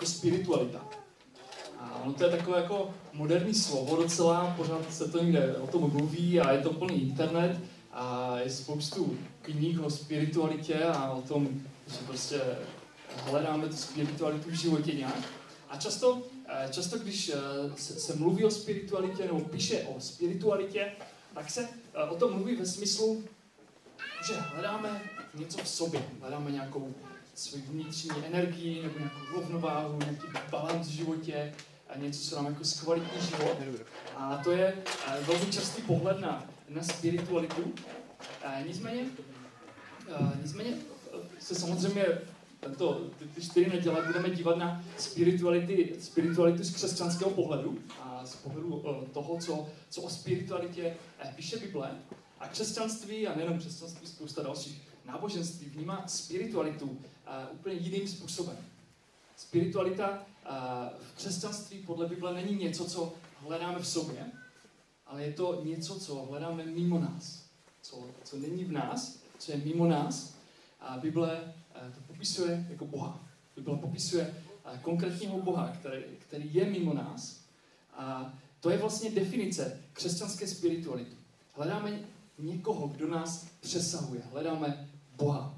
jako spiritualita. A ono to je takové jako moderní slovo docela, pořád se to někde o tom mluví a je to plný internet a je spoustu knih o spiritualitě a o tom, že prostě hledáme tu spiritualitu v životě nějak. A často, eh, často když eh, se, se mluví o spiritualitě nebo píše o spiritualitě, tak se eh, o tom mluví ve smyslu, že hledáme něco v sobě, hledáme nějakou svou vnitřní energii nebo nějakou rovnováhu, nějaký balans v životě, a něco, co nám jako zkvalitní život. A to je velmi častý pohled na, na spiritualitu. A nicméně, a nicméně se samozřejmě tento, ty, ty čtyři neděle budeme dívat na spirituality, spiritualitu z křesťanského pohledu a z pohledu toho, co, co o spiritualitě eh, píše Bible. A křesťanství, a nejenom křesťanství, spousta dalších náboženství vnímá spiritualitu uh, úplně jiným způsobem. Spiritualita uh, v křesťanství podle Bible není něco, co hledáme v sobě, ale je to něco, co hledáme mimo nás. Co, co není v nás, co je mimo nás. A Bible uh, to popisuje jako Boha. Bible popisuje uh, konkrétního Boha, který, který je mimo nás. A to je vlastně definice křesťanské spirituality. Hledáme někoho, kdo nás přesahuje. Hledáme Boha.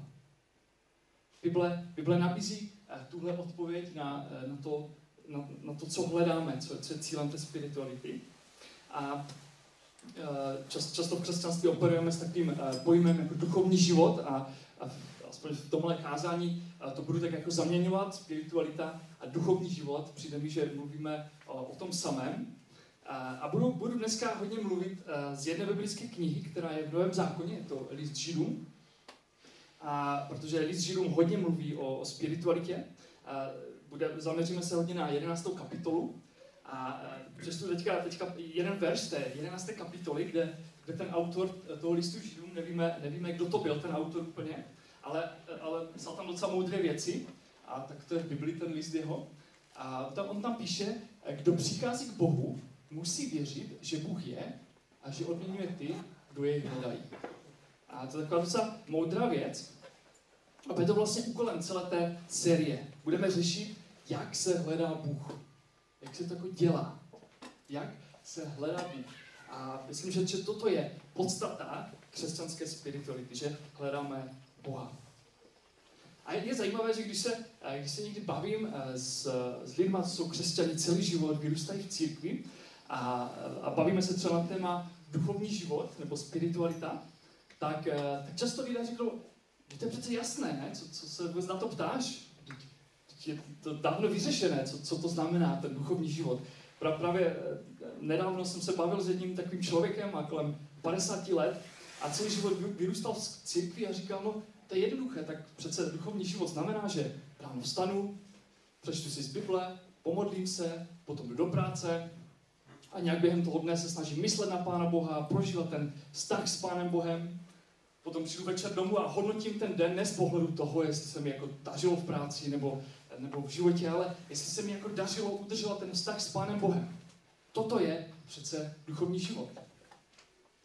Bible, Bible nabízí eh, tuhle odpověď na, eh, na, to, na, na to, co hledáme, co, co je cílem té spirituality. A eh, čas, často v křesťanství operujeme s takovým pojmem jako duchovní život a, a aspoň v tomhle kázání to budu tak jako zaměňovat, spiritualita a duchovní život. Přijde mi, že mluvíme o, tom samém. A budu, budu dneska hodně mluvit z jedné biblické knihy, která je v Novém zákoně, je to list Židům a protože list Židům hodně mluví o, o spiritualitě, a bude, zaměříme se hodně na 11. kapitolu a přečtu teďka, teďka jeden verš té 11. kapitoly, kde, kde ten autor toho listu Židům, nevíme, nevíme, kdo to byl, ten autor úplně, ale, ale psal tam docela moudré věci, a tak to je v Biblii ten list jeho. A tam, on tam píše, kdo přichází k Bohu, musí věřit, že Bůh je a že odměňuje ty, kdo jej hledají. A to je taková docela moudrá věc. A je to vlastně úkolem celé té série. Budeme řešit, jak se hledá Bůh. Jak se to jako dělá. Jak se hledá Bůh. A myslím, že, že toto je podstata křesťanské spirituality, že hledáme Boha. A je zajímavé, že když se, eh, když se někdy bavím eh, s, s lidmi, co jsou křesťani celý život, vyrůstají v církvi a, a bavíme se třeba na téma duchovní život nebo spiritualita, tak, eh, tak často lidé že to je přece jasné, ne? Co, co se vůbec na to ptáš? Je to dávno vyřešené, co, co to znamená, ten duchovní život. Pra, právě eh, nedávno jsem se bavil s jedním takovým člověkem a kolem 50 let a celý život vyrůstal v církvi a říkal, no to je jednoduché, tak přece duchovní život znamená, že ráno vstanu, přečtu si z Bible, pomodlím se, potom jdu do práce a nějak během toho dne se snažím myslet na Pána Boha, prožívat ten vztah s Pánem Bohem potom přijdu večer domů a hodnotím ten den ne z pohledu toho, jestli se mi jako dařilo v práci nebo, nebo v životě, ale jestli se mi jako dařilo udržovat ten vztah s Pánem Bohem. Toto je přece duchovní život.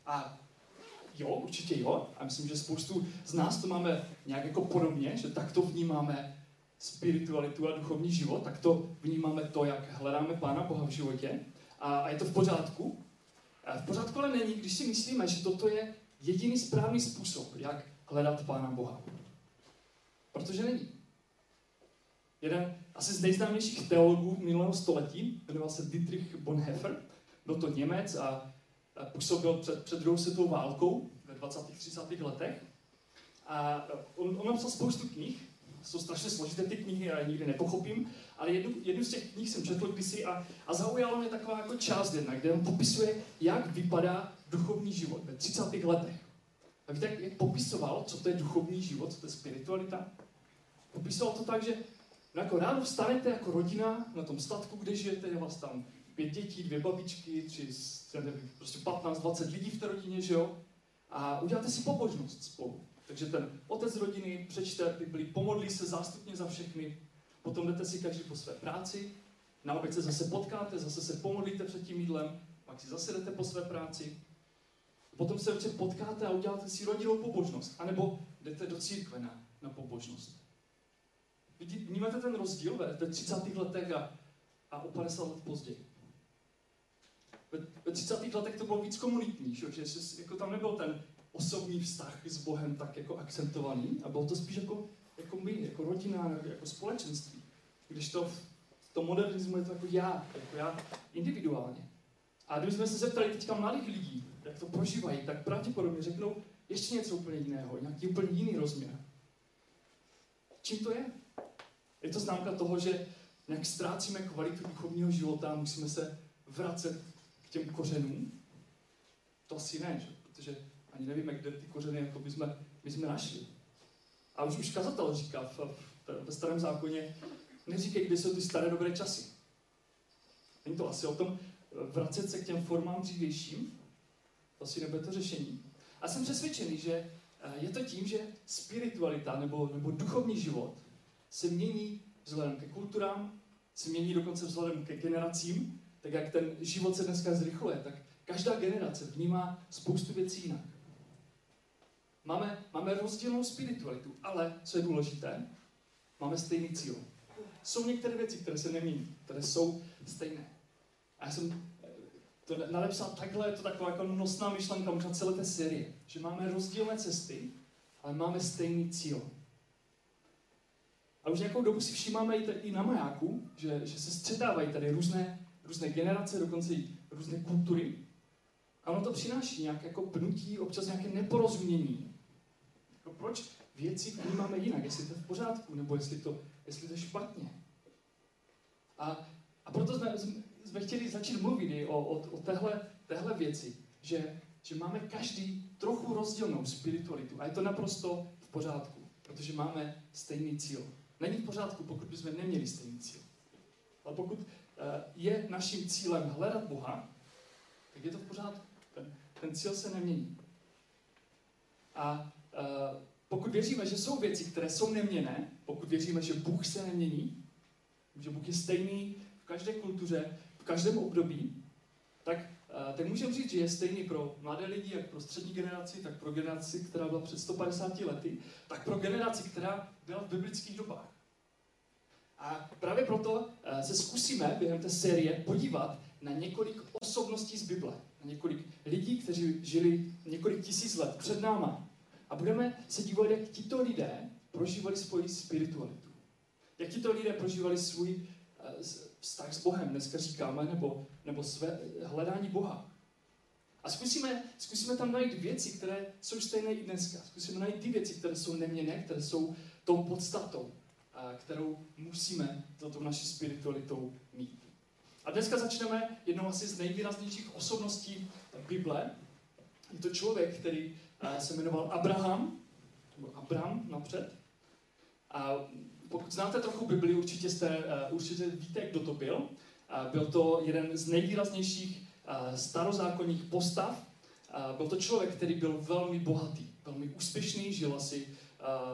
A jo, určitě jo. A myslím, že spoustu z nás to máme nějak jako podobně, že tak to vnímáme spiritualitu a duchovní život, tak to vnímáme to, jak hledáme Pána Boha v životě. A, a je to v pořádku. V pořádku ale není, když si myslíme, že toto je jediný správný způsob, jak hledat Pána Boha. Protože není. Jeden asi z nejznámějších teologů minulého století, jmenoval se Dietrich Bonhoeffer, byl to Němec a působil před, před druhou světovou válkou ve 20. 30. letech. A on, on napsal spoustu knih, jsou strašně složité ty knihy, já je nikdy nepochopím, ale jednu, jednu z těch knih jsem četl kdysi a, a zaujala mě taková jako část jedna, kde on popisuje, jak vypadá duchovní život ve 30. letech. A víte, jak, popisoval, co to je duchovní život, co to je spiritualita? Popisoval to tak, že no jako ráno vstanete jako rodina na tom statku, kde žijete, je vás tam pět dětí, dvě babičky, tři, nevím, prostě 15-20 lidí v té rodině, že jo? A uděláte si pobožnost spolu. Takže ten otec rodiny přečte Bibli, pomodlí se zástupně za všechny, potom jdete si každý po své práci, na oběd se zase potkáte, zase se pomodlíte před tím jídlem, pak si zase jdete po své práci, potom se večer potkáte a uděláte si rodinnou pobožnost, anebo jdete do církve na, na pobožnost. Vidí, vnímáte ten rozdíl ve, ve 30. letech a, a o 50 let později? Ve, ve 30. letech to bylo víc komunitní, že, že jako tam nebyl ten osobní vztah s Bohem tak jako akcentovaný a bylo to spíš jako, jako my, jako rodina, jako společenství. Když to v tom modernismu je to jako já, jako já individuálně. A jsme se zeptali teďka mladých lidí, jak to prožívají, tak pravděpodobně řeknou ještě něco úplně jiného, nějaký úplně jiný rozměr. Čím to je? Je to známka toho, že nějak ztrácíme kvalitu duchovního života a musíme se vracet k těm kořenům? To asi ne, že? protože ani nevíme, kde ty kořeny jako by jsme, by jsme našli. A už, už kazatel říká v, v, ve starém zákoně, neříkej, kde jsou ty staré dobré časy. Není to asi o tom vracet se k těm formám dřívějším, to asi nebude to řešení. A jsem přesvědčený, že eh, je to tím, že spiritualita nebo, nebo duchovní život se mění vzhledem ke kulturám, se mění dokonce vzhledem ke generacím, tak jak ten život se dneska zrychluje, tak každá generace vnímá spoustu věcí jinak. Máme, máme rozdílnou spiritualitu, ale co je důležité, máme stejný cíl. Jsou některé věci, které se nemění, které jsou stejné. A já jsem to nadepsal takhle, je to taková jako nosná myšlenka možná celé té série, že máme rozdílné cesty, ale máme stejný cíl. A už nějakou dobu si všímáme i, i na majáku, že, že se střetávají tady různé, různé generace, dokonce i různé kultury. A ono to přináší nějaké jako pnutí, občas nějaké neporozumění. Jako proč věci vnímáme jinak, jestli to je v pořádku, nebo jestli to, jestli to je špatně. A, a proto jsme, jsme chtěli začít mluvit o, o, o téhle, téhle věci, že, že máme každý trochu rozdílnou spiritualitu a je to naprosto v pořádku, protože máme stejný cíl. Není v pořádku, pokud bychom neměli stejný cíl. Ale pokud uh, je naším cílem hledat Boha, tak je to v pořádku. Ten, ten cíl se nemění. A uh, pokud věříme, že jsou věci, které jsou neměné, pokud věříme, že Bůh se nemění, že Bůh je stejný v každé kultuře, každém období, tak, uh, tak můžeme říct, že je stejný pro mladé lidi, jak pro střední generaci, tak pro generaci, která byla před 150 lety, tak pro generaci, která byla v biblických dobách. A právě proto uh, se zkusíme během té série podívat na několik osobností z Bible, na několik lidí, kteří žili několik tisíc let před náma. A budeme se dívat, jak tito lidé prožívali svoji spiritualitu. Jak tito lidé prožívali svůj vztah s Bohem, dneska říkáme, nebo, nebo své hledání Boha. A zkusíme, zkusíme tam najít věci, které jsou stejné i dneska. Zkusíme najít ty věci, které jsou neměné, které jsou tou podstatou, kterou musíme za tou naší spiritualitou mít. A dneska začneme jednou asi z nejvýraznějších osobností Bible. Je to člověk, který se jmenoval Abraham, nebo Abram napřed. A pokud znáte trochu Bibli, určitě, jste, určitě víte, kdo to byl. Byl to jeden z nejvýraznějších starozákonních postav. Byl to člověk, který byl velmi bohatý, velmi úspěšný, žil asi,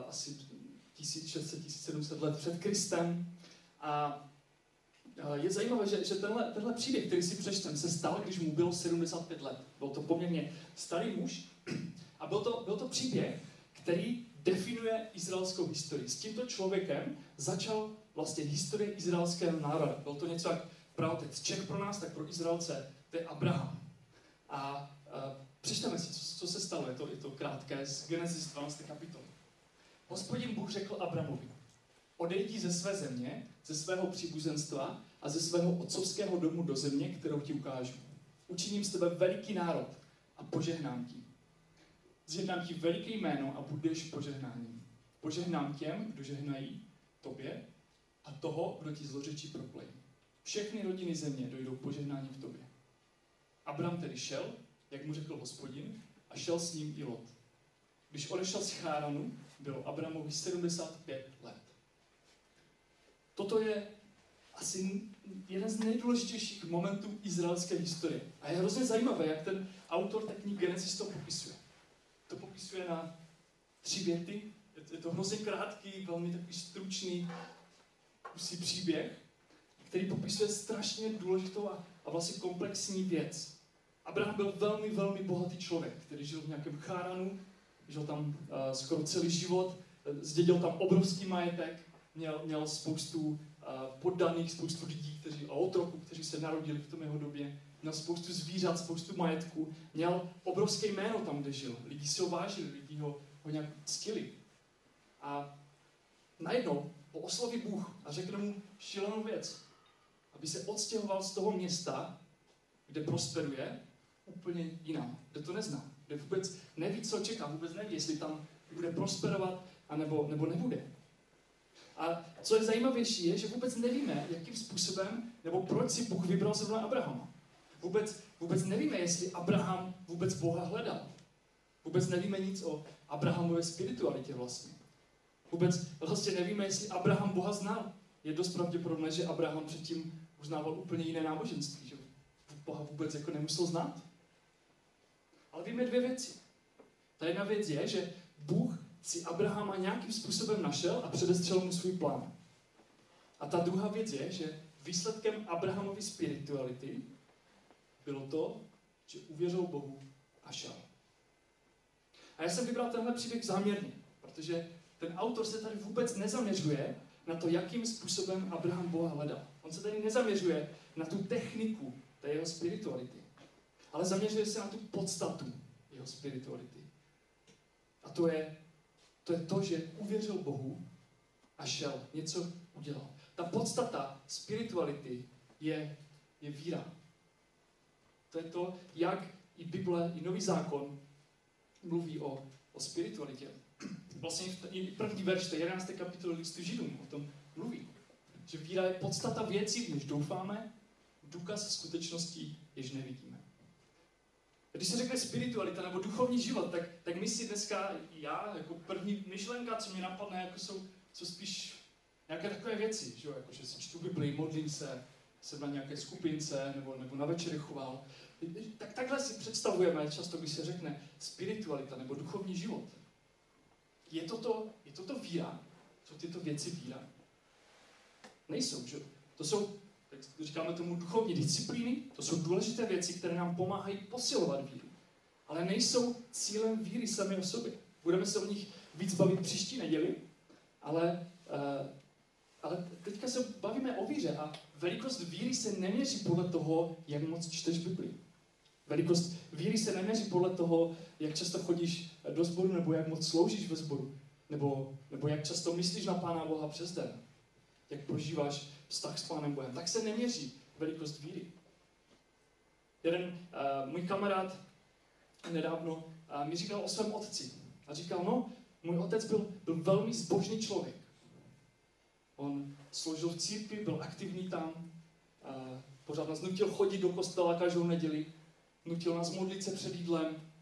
asi 1600-1700 let před Kristem. A je zajímavé, že, že tenhle, tenhle příběh, který si přečtem, se stal, když mu bylo 75 let. Byl to poměrně starý muž a byl to, byl to příběh, který definuje izraelskou historii. S tímto člověkem začal vlastně historie izraelského národa. Byl to něco jak pravotec Čech pro nás, tak pro Izraelce to je Abraham. A, a přečteme si, co, co se stalo. Je to, je to krátké z Genesis 12. kapitoly. Hospodin Bůh řekl Abramovi, odejdi ze své země, ze svého příbuzenstva a ze svého otcovského domu do země, kterou ti ukážu. Učiním z tebe veliký národ a požehnám ti. Zjednám ti veliké jméno a budeš požehnáním. Požehnám těm, kdo žehnají tobě a toho, kdo ti zlořečí proplej. Všechny rodiny země dojdou požehnání v tobě. Abram tedy šel, jak mu řekl hospodin, a šel s ním i Lot. Když odešel z Cháranu, bylo Abramovi 75 let. Toto je asi jeden z nejdůležitějších momentů izraelské historie. A je hrozně zajímavé, jak ten autor té knihy Genesis to popisuje. To popisuje na tři věty. Je to hrozně krátký, velmi takový stručný kusí příběh, který popisuje strašně důležitou a, a vlastně komplexní věc. Abraham byl velmi, velmi bohatý člověk, který žil v nějakém cháranu, žil tam uh, skoro celý život, zdědil tam obrovský majetek, měl, měl spoustu uh, poddaných, spoustu lidí, kteří, a otroků, kteří se narodili v tom jeho době, měl spoustu zvířat, spoustu majetku, měl obrovské jméno tam, kde žil. Lidi si ho vážili, lidi ho, ho nějak ctili. A najednou ho osloví Bůh a řekne mu šílenou věc. Aby se odstěhoval z toho města, kde prosperuje, úplně jinam, kde to nezná, kde vůbec neví, co čeká, vůbec neví, jestli tam bude prosperovat, anebo, nebo nebude. A co je zajímavější, je, že vůbec nevíme, jakým způsobem nebo proč si Bůh vybral zrovna Abrahama. Vůbec, vůbec nevíme, jestli Abraham vůbec Boha hledal. Vůbec nevíme nic o Abrahamové spiritualitě vlastně. Vůbec vlastně nevíme, jestli Abraham Boha znal. Je dost pravděpodobné, že Abraham předtím uznával úplně jiné náboženství, že Boha vůbec jako nemusel znát. Ale víme dvě věci. Ta jedna věc je, že Bůh si Abrahama nějakým způsobem našel a předestřel mu svůj plán. A ta druhá věc je, že výsledkem Abrahamovy spirituality bylo to, že uvěřil Bohu a šel. A já jsem vybral tenhle příběh záměrně, protože ten autor se tady vůbec nezaměřuje na to, jakým způsobem Abraham Boha hledal. On se tady nezaměřuje na tu techniku té jeho spirituality, ale zaměřuje se na tu podstatu jeho spirituality. A to je to, je to že uvěřil Bohu a šel, něco udělal. Ta podstata spirituality je, je víra. To je to, jak i Bible, i Nový zákon mluví o, o spiritualitě. Vlastně i první verš té 11. kapitoly listu Židům o tom mluví. Že víra je podstata věcí, v něž doufáme, důkaz skutečností, jež nevidíme. Když se řekne spiritualita nebo duchovní život, tak, tak my si dneska, já, jako první myšlenka, co mě napadne, jako jsou, jsou spíš nějaké takové věci, že, jo? jako, že si čtu Bibli, modlím se, jsem na nějaké skupince nebo, nebo na večery choval. Tak takhle si představujeme často, když se řekne spiritualita nebo duchovní život. Je toto, je toto víra? Jsou tyto věci víra? Nejsou, že? To jsou, tak říkáme tomu, duchovní disciplíny, to jsou důležité věci, které nám pomáhají posilovat víru. Ale nejsou cílem víry sami o sobě. Budeme se o nich víc bavit příští neděli, ale uh, ale teďka se bavíme o víře a velikost víry se neměří podle toho, jak moc čteš Bibli. Velikost víry se neměří podle toho, jak často chodíš do sboru, nebo jak moc sloužíš ve sboru, nebo, nebo jak často myslíš na Pána Boha přes den, jak prožíváš vztah s Pánem Bohem. Tak se neměří velikost víry. Jeden uh, můj kamarád nedávno uh, mi říkal o svém otci. A říkal, no, můj otec byl, byl velmi zbožný člověk. On sloužil v církvi, byl aktivní tam, a pořád nás nutil chodit do kostela každou neděli, nutil nás modlit se před jídlem.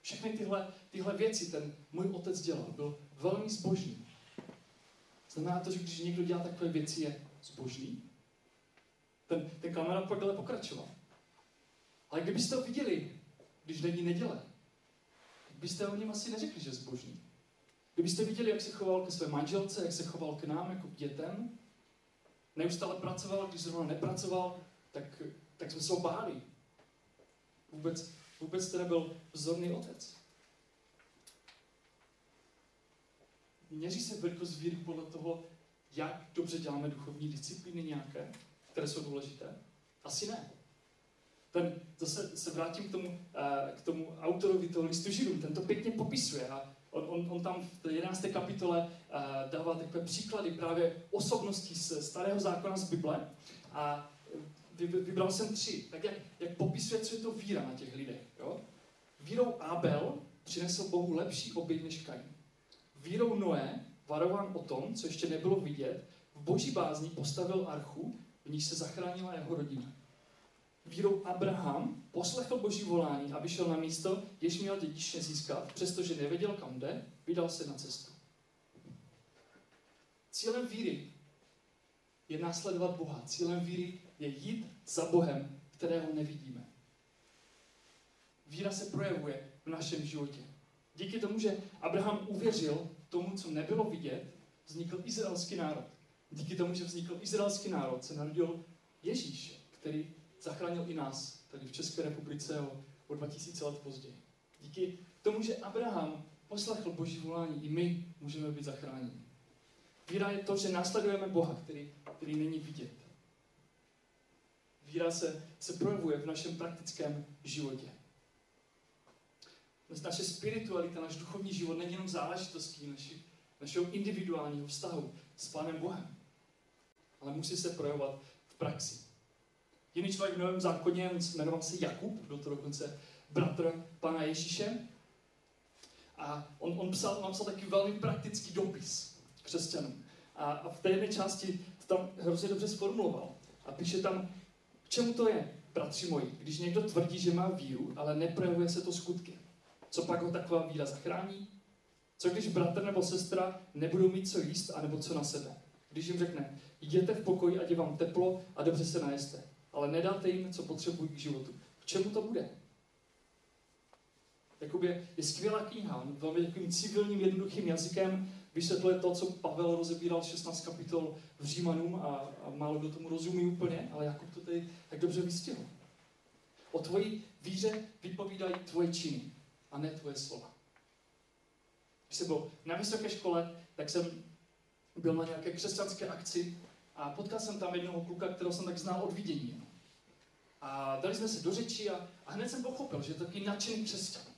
Všechny tyhle, tyhle věci ten můj otec dělal. Byl velmi zbožný. Znamená to, že když někdo dělá takové věci, je zbožný? Ten, ten kamarád pak dále pokračoval. Ale kdybyste ho viděli, když není neděle, byste o něm asi neřekli, že je zbožný. Kdybyste viděli, jak se choval ke své manželce, jak se choval k nám jako k dětem, neustále pracoval, když zrovna nepracoval, tak, tak jsme se ho báli. Vůbec, vůbec teda byl vzorný otec. Měří se velikost víry podle toho, jak dobře děláme duchovní disciplíny nějaké, které jsou důležité? Asi ne. Ten, zase se vrátím k tomu, eh, k tomu autorovi toho listu Židům, ten to pěkně popisuje a On, on, on tam v té 11. kapitole uh, dává takové příklady právě osobností z starého zákona z Bible a vybral jsem tři. Tak jak, jak popisuje, co je to víra na těch lidech. Jo? Vírou Abel přinesl Bohu lepší oběť než Kain. Vírou Noé, varován o tom, co ještě nebylo vidět, v boží bázni postavil archu, v níž se zachránila jeho rodina. Vírou Abraham poslechl boží volání a vyšel na místo, jež měl dědičně získat, přestože nevěděl, kam jde, vydal se na cestu. Cílem víry je následovat Boha. Cílem víry je jít za Bohem, kterého nevidíme. Víra se projevuje v našem životě. Díky tomu, že Abraham uvěřil tomu, co nebylo vidět, vznikl izraelský národ. Díky tomu, že vznikl izraelský národ, se narodil Ježíš, který zachránil i nás, tady v České republice o, o 2000 let později. Díky tomu, že Abraham poslechl Boží volání, i my můžeme být zachráněni. Víra je to, že následujeme Boha, který, který není vidět. Víra se, se projevuje v našem praktickém životě. Naše spiritualita, náš duchovní život není jenom záležitostí naši, našeho individuálního vztahu s Pánem Bohem, ale musí se projevovat v praxi. Jiný člověk v Novém zákoně, jmenoval se Jakub, byl to dokonce bratr Pana Ježíše. A on, on psal, on psal taky velmi praktický dopis křesťanům. A, a v té jedné části to tam hrozně dobře sformuloval. A píše tam, k čemu to je, bratři moji, když někdo tvrdí, že má víru, ale neprojevuje se to skutky. Co pak ho taková víra zachrání? Co když bratr nebo sestra nebudou mít co jíst, anebo co na sebe? Když jim řekne, jděte v pokoji, ať je vám teplo a dobře se najeste, ale nedáte jim, co potřebují k životu. K čemu to bude? Jakoby je skvělá kniha, on velmi takovým civilním, jednoduchým jazykem vysvětluje to, co Pavel rozebíral 16 kapitol v Římanům a, a málo kdo tomu rozumí úplně, ale Jakub to tady tak dobře vystihl. O tvoji víře vypovídají tvoje činy a ne tvoje slova. Když jsem byl na vysoké škole, tak jsem byl na nějaké křesťanské akci a potkal jsem tam jednoho kluka, kterého jsem tak znal od vidění. A dali jsme se do řeči a, a hned jsem pochopil, že je to takový nadšený křesťan.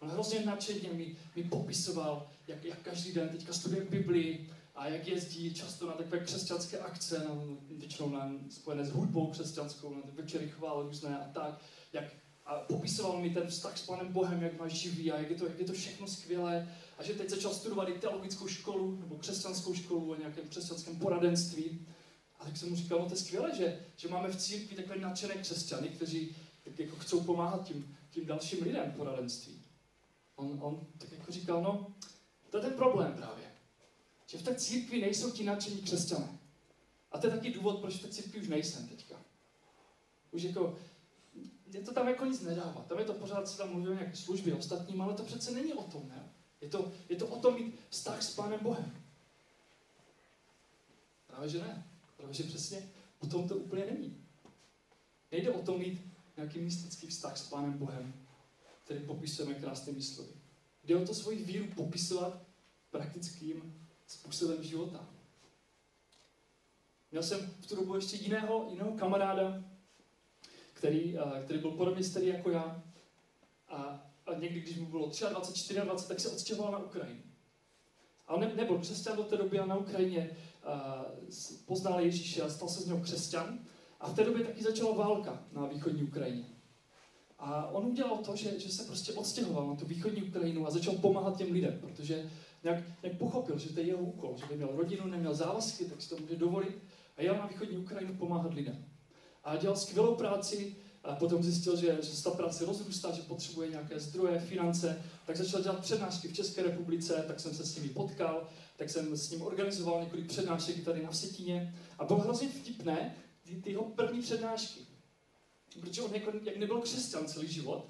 On hrozně nadšeně mi, mi popisoval, jak, jak každý den teďka studuje Biblii a jak jezdí často na takové křesťanské akce, na, většinou na, spojené s hudbou křesťanskou, na večery chvál různé a tak, jak, a popisoval mi ten vztah s Panem Bohem, jak má živý a jak je, to, jak je to všechno skvělé. A že teď začal studovat i teologickou školu nebo křesťanskou školu o nějakém křesťanském poradenství. A tak jsem mu říkal, no to je skvělé, že, že máme v církvi takové nadšené křesťany, kteří tak jako chcou pomáhat tím, tím dalším lidem poradenství. On, on tak jako říkal, no, to je ten problém právě. Že v té církvi nejsou ti nadšení křesťané. A to je taky důvod, proč v té církvi už nejsem teďka. Už jako, je to tam jako nic nedává. Tam je to pořád, se tam mluví o nějaké služby ostatním, ale to přece není o tom, ne? Je to, je to o tom mít vztah s Pánem Bohem. Právě, že ne. Právě, že přesně o tom to úplně není. Nejde o tom mít nějaký mystický vztah s Pánem Bohem, který popisujeme krásnými slovy. Jde o to svoji víru popisovat praktickým způsobem života. Měl jsem v tu dobu ještě jiného, jiného kamaráda, který, který byl podobně starý jako já. A, a někdy, když mu bylo 23, 24, tak se odstěhoval na Ukrajinu. A on ne, nebyl křesťan do té doby a na Ukrajině a, poznal Ježíše a stal se z něho křesťan. A v té době taky začala válka na východní Ukrajině. A on udělal to, že, že se prostě odstěhoval na tu východní Ukrajinu a začal pomáhat těm lidem, protože nějak, nějak pochopil, že to je jeho úkol, že neměl rodinu, neměl závazky, tak si to může dovolit a jel na východní Ukrajinu pomáhat lidem. A dělal skvělou práci, a potom zjistil, že, že se ta práce rozrůstá, že potřebuje nějaké zdroje, finance, tak začal dělat přednášky v České republice, tak jsem se s nimi potkal, tak jsem s ním organizoval několik přednášek tady na Vsetíně a bylo hrozně vtipné ty, ty jeho první přednášky. Protože on jako, jak nebyl křesťan celý život,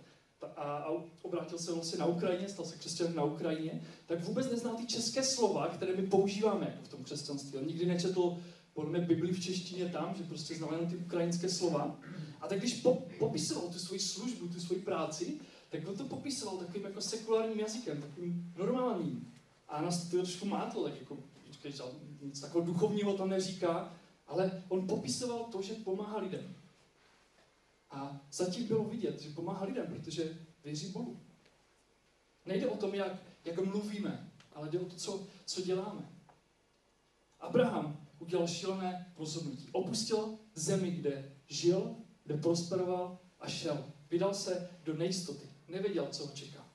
a, a obrátil se vlastně na Ukrajině, stal se křesťanem na Ukrajině, tak vůbec neznal ty české slova, které my používáme jako v tom křesťanství. On nikdy nečetl podle mě Bibli v češtině tam, že prostě znal jenom ty ukrajinské slova. A tak když po, popisoval tu svoji službu, tu svoji práci, tak on to popisoval takovým jako sekulárním jazykem, takovým normálním. A nás to trošku mátlo, tak jako, nic takového duchovního tam neříká, ale on popisoval to, že pomáhá lidem. A zatím bylo vidět, že pomáhá lidem, protože věří Bohu. Nejde o tom, jak, jak mluvíme, ale jde o to, co, co děláme. Abraham udělal šílené rozhodnutí. Opustil zemi, kde žil, kde prosperoval a šel. Vydal se do nejistoty. Nevěděl, co ho čeká.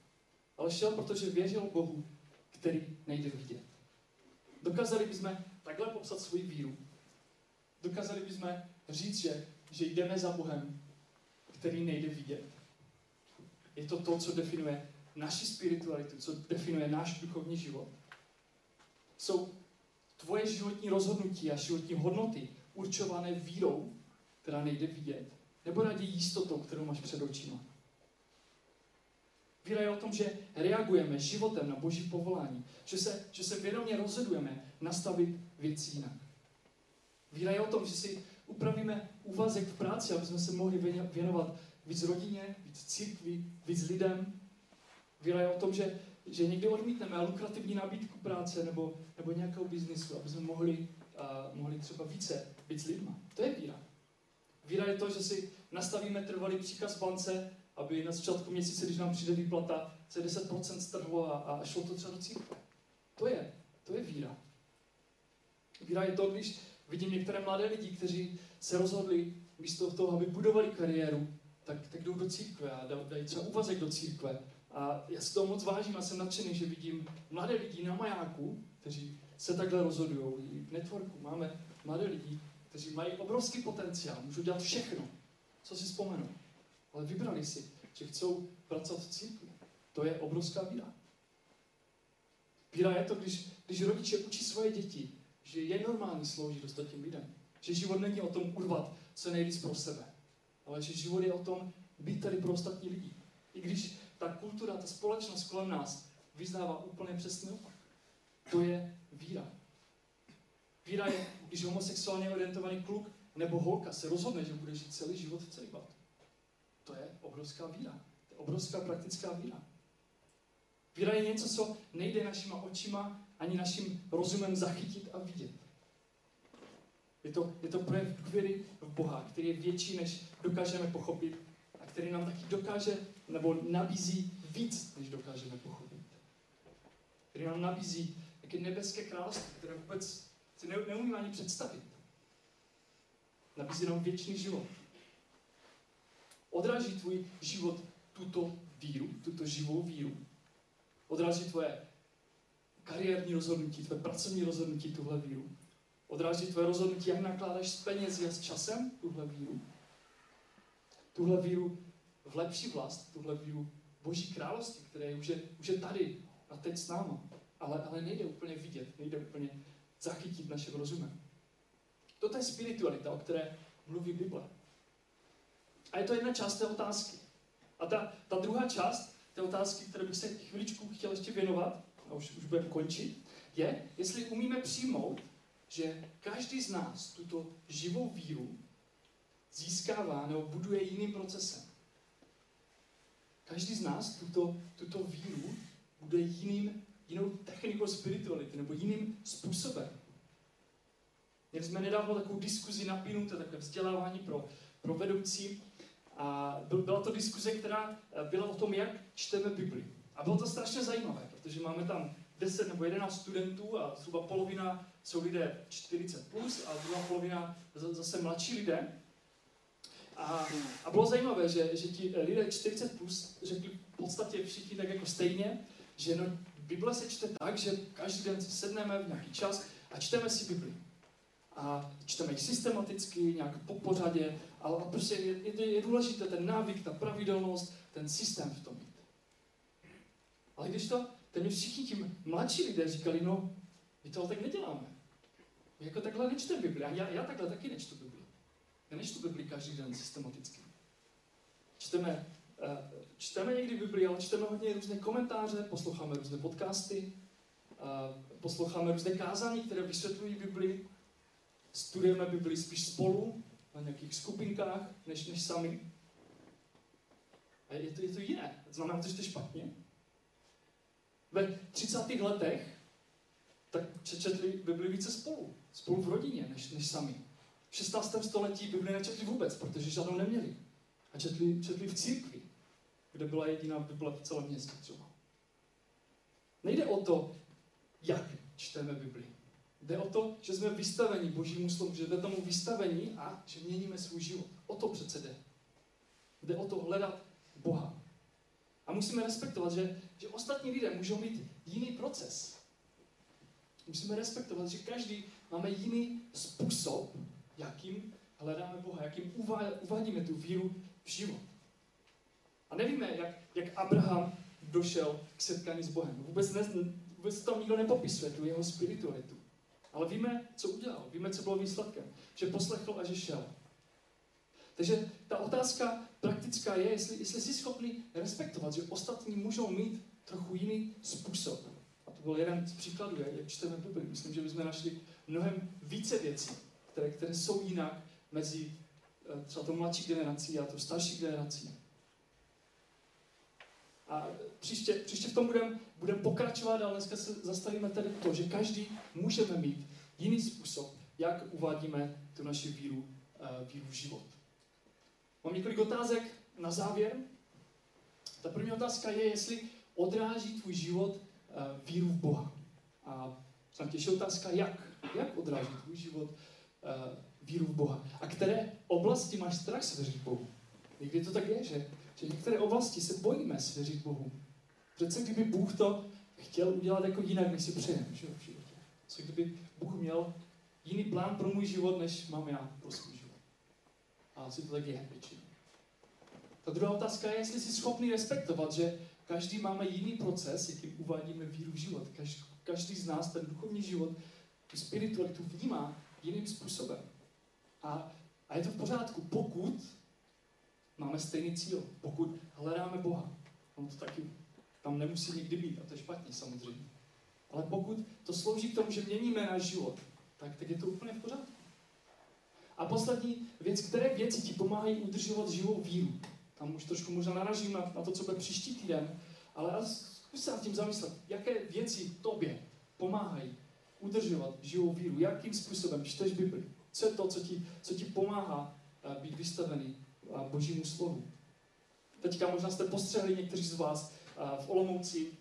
Ale šel, protože věřil Bohu, který nejde vidět. Dokázali bychom takhle popsat svoji víru. Dokázali bychom říct, že, že jdeme za Bohem, který nejde vidět. Je to to, co definuje naši spiritualitu, co definuje náš duchovní život. Jsou tvoje životní rozhodnutí a životní hodnoty určované vírou, která nejde vidět, nebo raději jistotou, kterou máš před očima. Víra je o tom, že reagujeme životem na boží povolání, že se, že se vědomě rozhodujeme nastavit věci jinak. Víra je o tom, že si upravíme úvazek v práci, aby jsme se mohli věnovat víc rodině, víc církvi, víc lidem. Víra je o tom, že, že někdy odmítneme lukrativní nabídku práce nebo, nebo nějakého biznisu, aby jsme mohli, uh, mohli třeba více být s lidma. To je víra. Víra je to, že si nastavíme trvalý příkaz bance, aby na začátku měsíce, když nám přijde výplata, se 10% strhlo a, a šlo to třeba do církve. To je, to je víra. Víra je to, když vidím některé mladé lidi, kteří se rozhodli místo toho, aby budovali kariéru, tak, tak jdou do církve a dají třeba úvazek do církve. A já si toho moc vážím a jsem nadšený, že vidím mladé lidi na majáku, kteří se takhle rozhodují. V networku máme mladé lidi, kteří mají obrovský potenciál, můžou dělat všechno, co si vzpomenou. Ale vybrali si, že chcou pracovat v církvi. To je obrovská víra. Víra je to, když, když rodiče učí svoje děti, že je normální sloužit ostatním lidem. Že život není o tom urvat co nejvíc pro sebe, ale že život je o tom být tady pro ostatní lidi. I když ta kultura, ta společnost kolem nás vyznává úplně přesný opak. To je víra. Víra je, když homosexuálně orientovaný kluk nebo holka se rozhodne, že bude žít celý život v celibatu. To je obrovská víra. To je obrovská praktická víra. Víra je něco, co nejde našima očima ani naším rozumem zachytit a vidět. Je to, je to projev důvěry v Boha, který je větší, než dokážeme pochopit a který nám taky dokáže nebo nabízí víc, než dokážeme pochopit. Který nám nabízí jaké nebeské království, které vůbec si ne, neumíme ani představit. Nabízí nám věčný život. Odráží tvůj život tuto víru, tuto živou víru. Odráží tvoje kariérní rozhodnutí, tvoje pracovní rozhodnutí, tuhle víru. Odráží tvoje rozhodnutí, jak nakládáš s penězi a s časem, tuhle víru. Tuhle víru v lepší vlast, tuhle víru Boží království, které už je, už je tady a teď s náma. Ale, ale nejde úplně vidět, nejde úplně zachytit naším rozumem. Toto je spiritualita, o které mluví Bible. A je to jedna část té otázky. A ta, ta druhá část té otázky, které bych se chviličku chtěl ještě věnovat, a už, už budeme končit, je, jestli umíme přijmout, že každý z nás tuto živou víru získává nebo buduje jiným procesem. Každý z nás tuto, tuto víru bude jiným, jinou technikou spirituality nebo jiným způsobem. Měli jsme nedávno takovou diskuzi napínuté, takové vzdělávání pro, pro vedoucí. A byla to diskuze, která eh, byla o tom, jak čteme Bibli. A bylo to strašně zajímavé, protože máme tam 10 nebo 11 studentů a zhruba polovina jsou lidé 40 plus a druhá polovina zase mladší lidé. A, a bylo zajímavé, že, že ti lidé 40 plus řekli v podstatě všichni tak jako stejně, že no, Bible se čte tak, že každý den sedneme v nějaký čas a čteme si Bibli. A čteme ji systematicky, nějak po pořadě, ale prostě je, je, je důležité ten návyk, ta pravidelnost, ten systém v tom mít. Ale když to, ten všichni ti mladší lidé říkali, no, my to tak neděláme. My jako takhle nečteme Bibli. A já, já takhle taky nečtu Bibli. Já nečtu Bibli každý den systematicky. Čteme, uh, čteme někdy Bibli, ale čteme hodně různé komentáře, posloucháme různé podcasty, uh, posloucháme různé kázání, které vysvětlují Bibli, studujeme Bibli spíš spolu, na nějakých skupinkách, než, než sami. A je to, je to jiné. Znamená to, že to je špatně? Ve 30. letech tak četli Bibli více spolu. Spolu v rodině, než, než sami. V 16. století Bibli nečetli vůbec, protože žádnou neměli. A četli, četli v církvi, kde byla jediná Bible v celém městě třeba. Nejde o to, jak čteme Bibli. Jde o to, že jsme vystaveni božímu slovu, že jde tomu vystavení a že měníme svůj život. O to přece jde. Jde o to hledat Boha. A musíme respektovat, že, že ostatní lidé můžou mít jiný proces. Musíme respektovat, že každý máme jiný způsob, jakým hledáme Boha, jakým uvádíme tu víru v život. A nevíme, jak, jak Abraham došel k setkání s Bohem. Vůbec, ne, vůbec tam nikdo nepopisuje tu jeho spiritualitu. Ale víme, co udělal, víme, co bylo výsledkem. Že poslechl a že šel. Takže ta otázka praktická je, jestli, jestli jsi schopný respektovat, že ostatní můžou mít trochu jiný způsob. A to byl jeden z příkladů, jak čteme Bibli. Myslím, že bychom našli mnohem více věcí, které, které jsou jinak mezi eh, třeba tou mladší generací a tou starší generací. A příště, příště v tom budeme budem pokračovat, ale dneska se zastavíme tady to, že každý můžeme mít jiný způsob, jak uvádíme tu naši víru, uh, víru v život. Mám několik otázek na závěr. Ta první otázka je, jestli odráží tvůj život uh, víru v Boha. A těžší otázka, jak? Jak odráží tvůj život uh, víru v Boha? A které oblasti máš strach svěřit Bohu? Někdy to tak je, že, že některé oblasti se bojíme svěřit Bohu. Přece kdyby Bůh to chtěl udělat jako jinak, než si přejeme že v životě. Co kdyby Bůh měl jiný plán pro můj život, než mám já pro svůj život. A asi to tak je většinou. Ta druhá otázka je, jestli jsi schopný respektovat, že každý máme jiný proces, jakým uvádíme víru v život. Každý, každý z nás ten duchovní život, tu spiritualitu vnímá jiným způsobem. A, a je to v pořádku, pokud máme stejný cíl, pokud hledáme Boha. On to taky tam nemusí nikdy být, a to je špatně samozřejmě. Ale pokud to slouží k tomu, že měníme náš život, tak, tak je to úplně v pořádku. A poslední věc, které věci ti pomáhají udržovat živou víru. Tam už trošku možná naražím na, na to, co bude příští týden, ale zkus se nad tím zamyslet, jaké věci tobě pomáhají udržovat živou víru, jakým způsobem čteš Bibli, co je to, co ti, co ti pomáhá uh, být vystavený uh, Božímu slovu. Teďka možná jste postřehli někteří z vás uh, v Olomouci,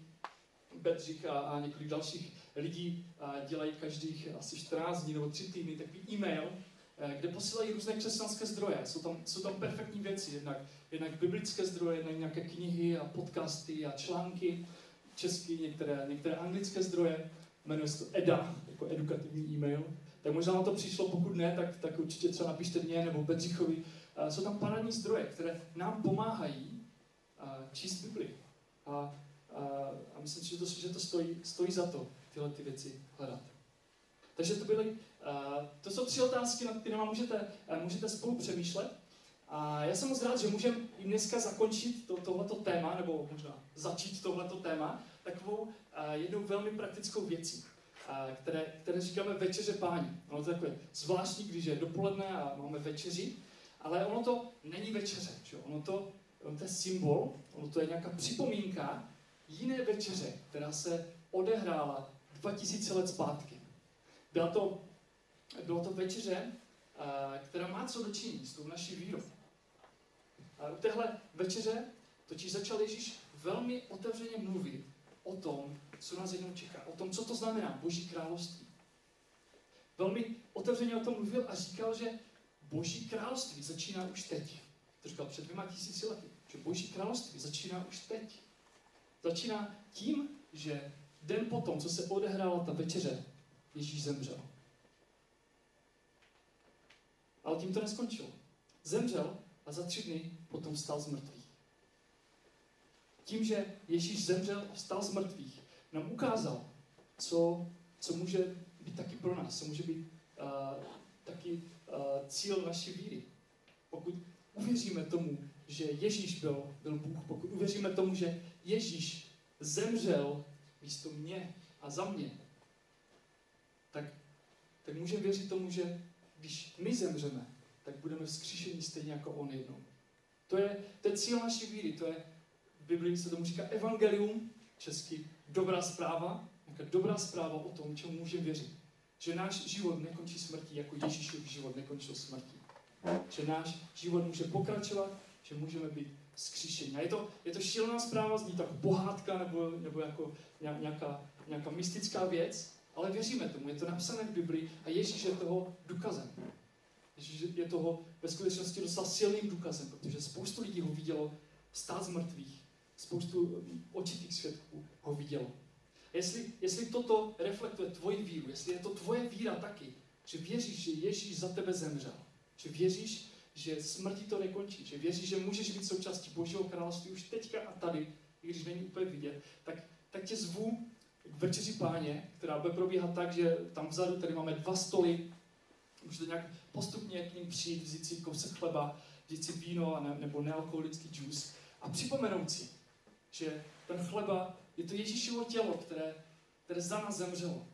Bedřich a, a několik dalších lidí dělají každých asi 14 dní nebo 3 týdny takový e-mail, eh, kde posílají různé křesťanské zdroje. Jsou tam, jsou tam perfektní věci, jednak, jednak biblické zdroje, jednak nějaké knihy a podcasty a články, český, některé, některé anglické zdroje, jmenuje se to EDA, jako edukativní e-mail. Tak možná na to přišlo, pokud ne, tak, tak určitě třeba napište mě nebo Bedřichovi. Eh, jsou tam parádní zdroje, které nám pomáhají eh, číst Bibli. A a myslím si, že to, že to stojí, stojí za to tyhle ty věci hledat. Takže to byly, to jsou tři otázky, nad kterými můžete, můžete spolu přemýšlet. A já jsem moc rád, že můžeme i dneska zakončit to, tohleto téma, nebo možná začít tohleto téma, takovou jednou velmi praktickou věcí, které, které říkáme večeře páni. Ono to je takové zvláštní, když je dopoledne a máme večeři, ale ono to není večeře. Že? Ono, to, ono to je symbol, ono to je nějaká připomínka jiné večeře, která se odehrála 2000 let zpátky. Byla to, byla to večeře, která má co dočinit s tou naší vírou. A u téhle večeře totiž začal Ježíš velmi otevřeně mluvit o tom, co nás jednou čeká, o tom, co to znamená Boží království. Velmi otevřeně o tom mluvil a říkal, že Boží království začíná už teď. To říkal před dvěma tisíci lety, že Boží království začíná už teď. Začíná tím, že den potom, co se odehrála ta večeře, Ježíš zemřel. Ale tím to neskončilo. Zemřel a za tři dny potom vstal z mrtvých. Tím, že Ježíš zemřel a vstal z mrtvých, nám ukázal, co, co může být taky pro nás, co může být uh, taky uh, cíl naší víry. Pokud uvěříme tomu, že Ježíš byl, byl Bůh, pokud uvěříme tomu, že Ježíš zemřel místo mě a za mě, tak můžeme věřit tomu, že když my zemřeme, tak budeme vzkříšení stejně jako on jednou. To je, to je cíl naší víry, to je, v Biblii se tomu říká evangelium, česky dobrá zpráva, nějaká dobrá zpráva o tom, čemu můžeme věřit. Že náš život nekončí smrtí, jako Ježíšův život nekončil smrtí. Že náš život může pokračovat, že můžeme být skříšení. A je to, je to šílená zpráva, zní tak pohádka nebo, nebo jako nějaká, nějaká mystická věc, ale věříme tomu, je to napsané v Biblii a Ježíš je toho důkazem. Ježíš je toho ve skutečnosti dostal silným důkazem, protože spoustu lidí ho vidělo stát z mrtvých, spoustu očitých svědků ho vidělo. A jestli, jestli toto reflektuje tvoji víru, jestli je to tvoje víra taky, že věříš, že Ježíš za tebe zemřel, že věříš, že smrti to nekončí, že věříš, že můžeš být součástí Božího království už teďka a tady, i když není úplně vidět, tak, tak tě zvu večeři páně, která bude probíhat tak, že tam vzadu tady máme dva stoly, můžete nějak postupně k ním přijít, vzít si kousek chleba, vzít si víno ne, nebo nealkoholický džus a připomenout si, že ten chleba je to Ježíšovo tělo, které, které za nás zemřelo.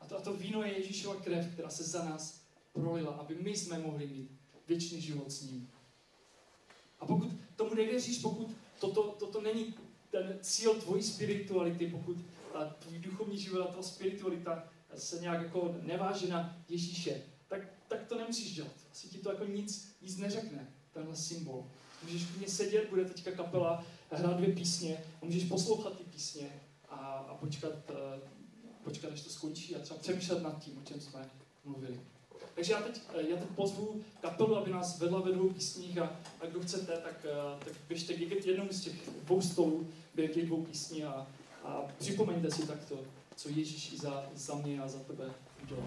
A to, a to víno je Ježíšova krev, která se za nás prolila, aby my jsme mohli mít věčný život s ním. A pokud tomu nevěříš, pokud toto, toto není ten cíl tvojí spirituality, pokud ta tvůj duchovní život a tvá spiritualita se nějak jako neváže na Ježíše, tak, tak to nemusíš dělat. Asi ti to jako nic, nic neřekne, tenhle symbol. Můžeš klidně sedět, bude teďka kapela hrát dvě písně a můžeš poslouchat ty písně a, a počkat, uh, počkat, až to skončí a třeba přemýšlet nad tím, o čem jsme mluvili. Takže já teď, já teď pozvu kapelu, aby nás vedla ve dvou písních a, a kdo chcete, tak, eh, tak běžte k jednomu z těch dvou stolů, těch dvou písní a, a připomeňte si takto, co Ježíš za, za mě a za tebe udělal.